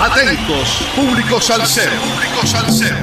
Atentos, público salsero. Público salsero.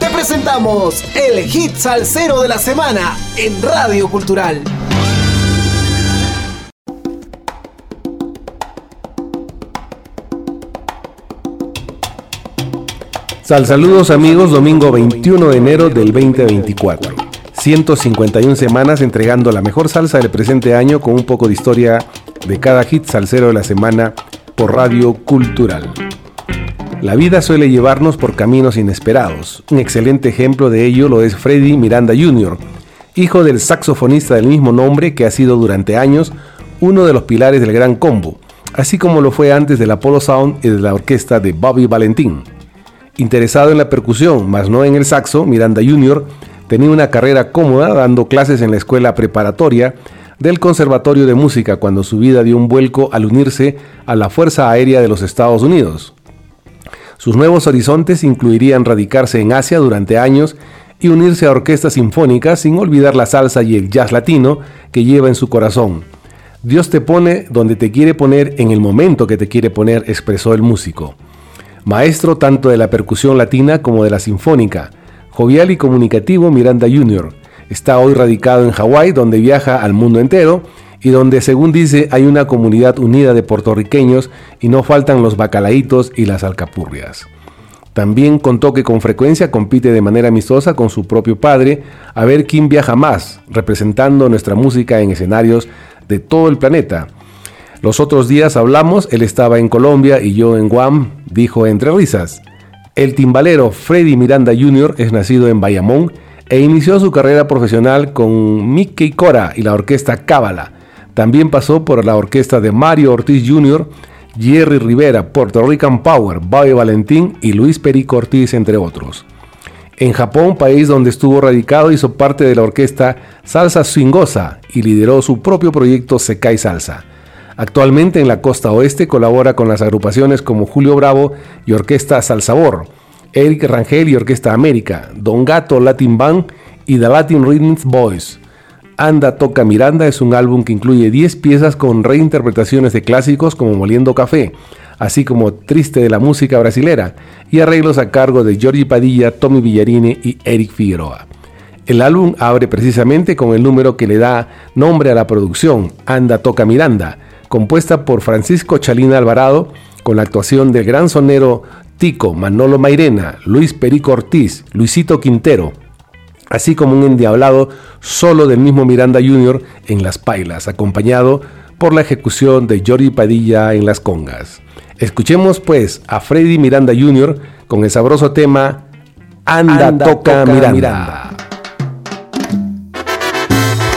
Te presentamos el hit salsero de la semana en Radio Cultural. Sal saludos amigos, domingo 21 de enero del 2024. 151 semanas entregando la mejor salsa del presente año con un poco de historia de cada hit salsero de la semana por Radio Cultural. La vida suele llevarnos por caminos inesperados. Un excelente ejemplo de ello lo es Freddy Miranda Jr., hijo del saxofonista del mismo nombre que ha sido durante años uno de los pilares del Gran Combo, así como lo fue antes del Apollo Sound y de la orquesta de Bobby Valentín. Interesado en la percusión, mas no en el saxo, Miranda Jr. tenía una carrera cómoda dando clases en la escuela preparatoria del Conservatorio de Música cuando su vida dio un vuelco al unirse a la Fuerza Aérea de los Estados Unidos. Sus nuevos horizontes incluirían radicarse en Asia durante años y unirse a orquestas sinfónicas sin olvidar la salsa y el jazz latino que lleva en su corazón. Dios te pone donde te quiere poner en el momento que te quiere poner, expresó el músico maestro tanto de la percusión latina como de la sinfónica, jovial y comunicativo Miranda Jr. Está hoy radicado en Hawái, donde viaja al mundo entero y donde, según dice, hay una comunidad unida de puertorriqueños y no faltan los bacalaitos y las alcapurrias. También contó que con frecuencia compite de manera amistosa con su propio padre a ver quién viaja más, representando nuestra música en escenarios de todo el planeta. Los otros días hablamos, él estaba en Colombia y yo en Guam, dijo entre risas. El timbalero Freddy Miranda Jr. es nacido en Bayamón e inició su carrera profesional con Mickey Cora y la orquesta Cábala. También pasó por la orquesta de Mario Ortiz Jr., Jerry Rivera, Puerto Rican Power, Bobby Valentín y Luis Perico Ortiz, entre otros. En Japón, país donde estuvo radicado, hizo parte de la orquesta Salsa Swingosa y lideró su propio proyecto Sekai Salsa. Actualmente en la costa oeste colabora con las agrupaciones como Julio Bravo y Orquesta Salsabor, Eric Rangel y Orquesta América, Don Gato Latin Band y The Latin Rhythms Boys. Anda Toca Miranda es un álbum que incluye 10 piezas con reinterpretaciones de clásicos como Moliendo Café, así como Triste de la música brasilera, y arreglos a cargo de Giorgi Padilla, Tommy Villarini y Eric Figueroa. El álbum abre precisamente con el número que le da nombre a la producción, Anda Toca Miranda, compuesta por Francisco Chalina Alvarado, con la actuación del gran sonero Tico, Manolo Mairena, Luis Perico Ortiz, Luisito Quintero, así como un endiablado solo del mismo Miranda Jr. en las pailas, acompañado por la ejecución de Jordi Padilla en las congas. Escuchemos pues a Freddy Miranda Jr. con el sabroso tema Anda, toca, Miranda.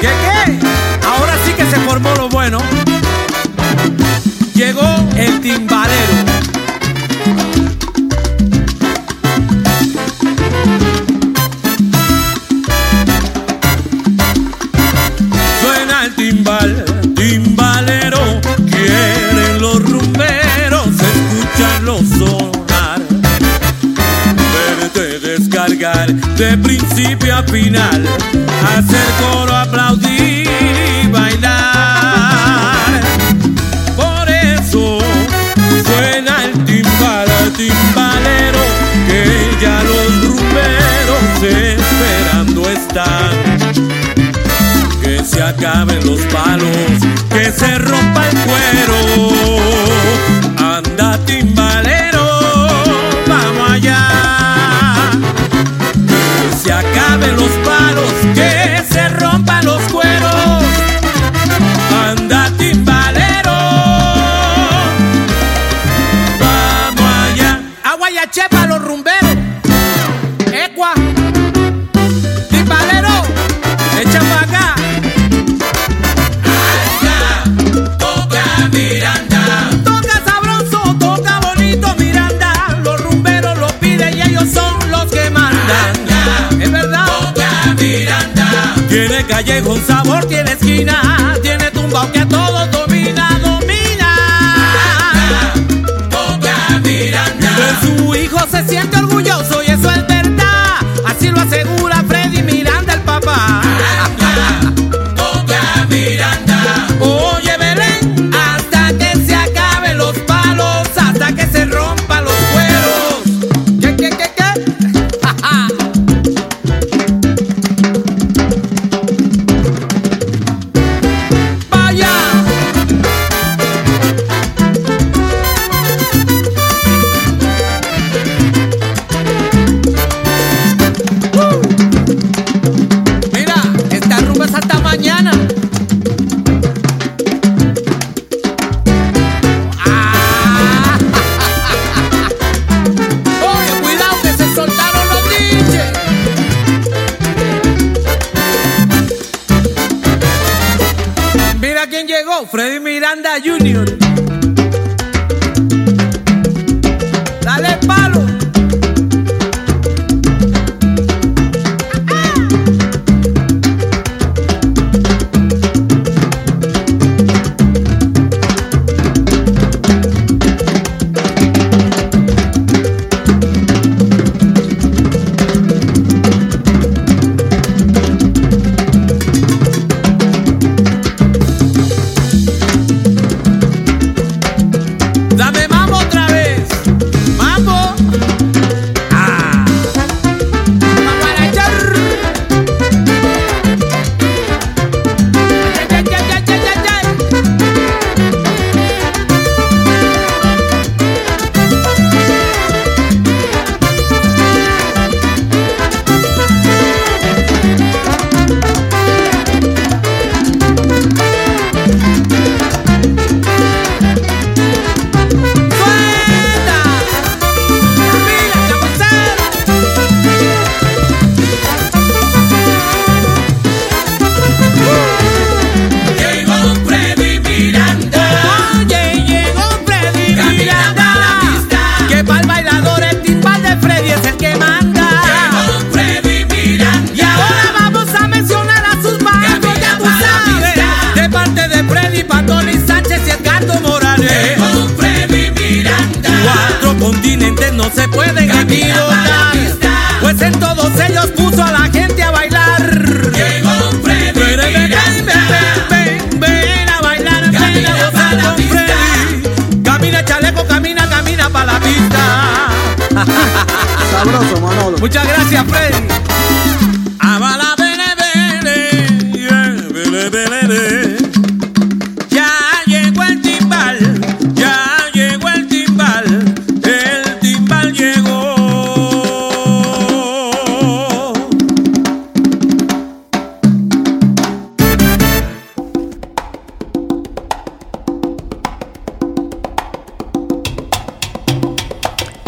¿Qué, qué? Ahora sí que se formó lo bueno llegó el timbalero. Descargar de principio a final, hacer coro, aplaudir y bailar. Suena el timbal, timbalero, que ya los rumberos esperando están. Que se acaben los palos, que se rompa el cuero. Tiene callejón, sabor, tiene esquina. Tiene tumbao que a Efraín Muchas gracias, Freddy.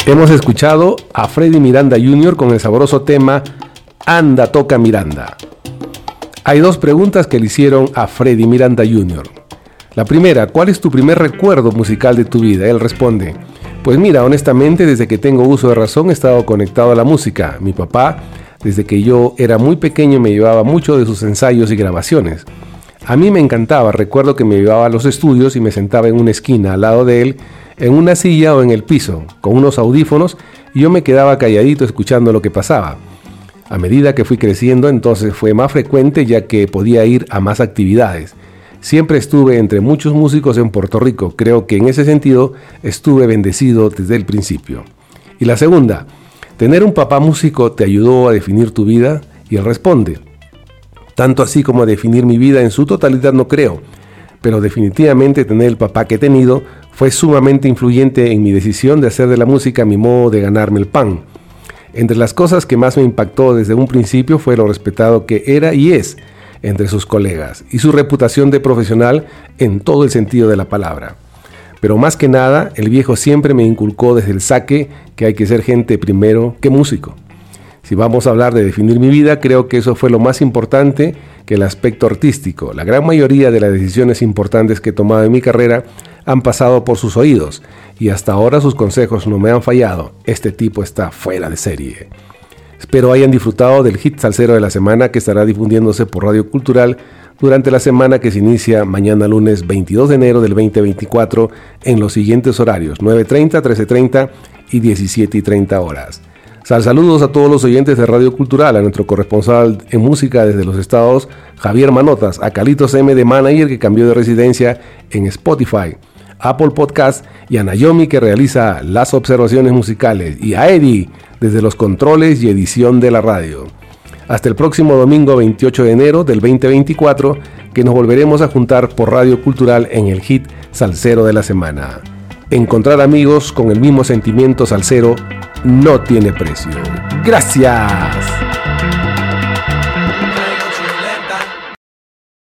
Hemos escuchado a Freddy Miranda Jr. con el sabroso tema Anda, toca Miranda. Hay dos preguntas que le hicieron a Freddy Miranda Jr. La primera, ¿cuál es tu primer recuerdo musical de tu vida? Él responde, pues mira, honestamente desde que tengo uso de razón he estado conectado a la música. Mi papá, desde que yo era muy pequeño, me llevaba mucho de sus ensayos y grabaciones. A mí me encantaba, recuerdo que me llevaba a los estudios y me sentaba en una esquina al lado de él, en una silla o en el piso, con unos audífonos, y yo me quedaba calladito escuchando lo que pasaba. A medida que fui creciendo, entonces fue más frecuente ya que podía ir a más actividades. Siempre estuve entre muchos músicos en Puerto Rico, creo que en ese sentido estuve bendecido desde el principio. Y la segunda, ¿tener un papá músico te ayudó a definir tu vida? Y él responde, tanto así como a definir mi vida en su totalidad no creo, pero definitivamente tener el papá que he tenido fue sumamente influyente en mi decisión de hacer de la música mi modo de ganarme el pan. Entre las cosas que más me impactó desde un principio fue lo respetado que era y es entre sus colegas y su reputación de profesional en todo el sentido de la palabra. Pero más que nada, el viejo siempre me inculcó desde el saque que hay que ser gente primero que músico. Si vamos a hablar de definir mi vida, creo que eso fue lo más importante que el aspecto artístico. La gran mayoría de las decisiones importantes que he tomado en mi carrera han pasado por sus oídos y hasta ahora sus consejos no me han fallado. Este tipo está fuera de serie. Espero hayan disfrutado del hit salsero de la semana que estará difundiéndose por Radio Cultural durante la semana que se inicia mañana lunes 22 de enero del 2024 en los siguientes horarios 9.30, 13.30 y 17.30 horas. Sal saludos a todos los oyentes de Radio Cultural, a nuestro corresponsal en música desde los estados, Javier Manotas, a Calitos M de Manager que cambió de residencia en Spotify, Apple Podcast y a Naomi que realiza las observaciones musicales y a Eddie desde los controles y edición de la radio. Hasta el próximo domingo 28 de enero del 2024 que nos volveremos a juntar por Radio Cultural en el hit Salsero de la semana. Encontrar amigos con el mismo sentimiento salsero no tiene precio. Gracias.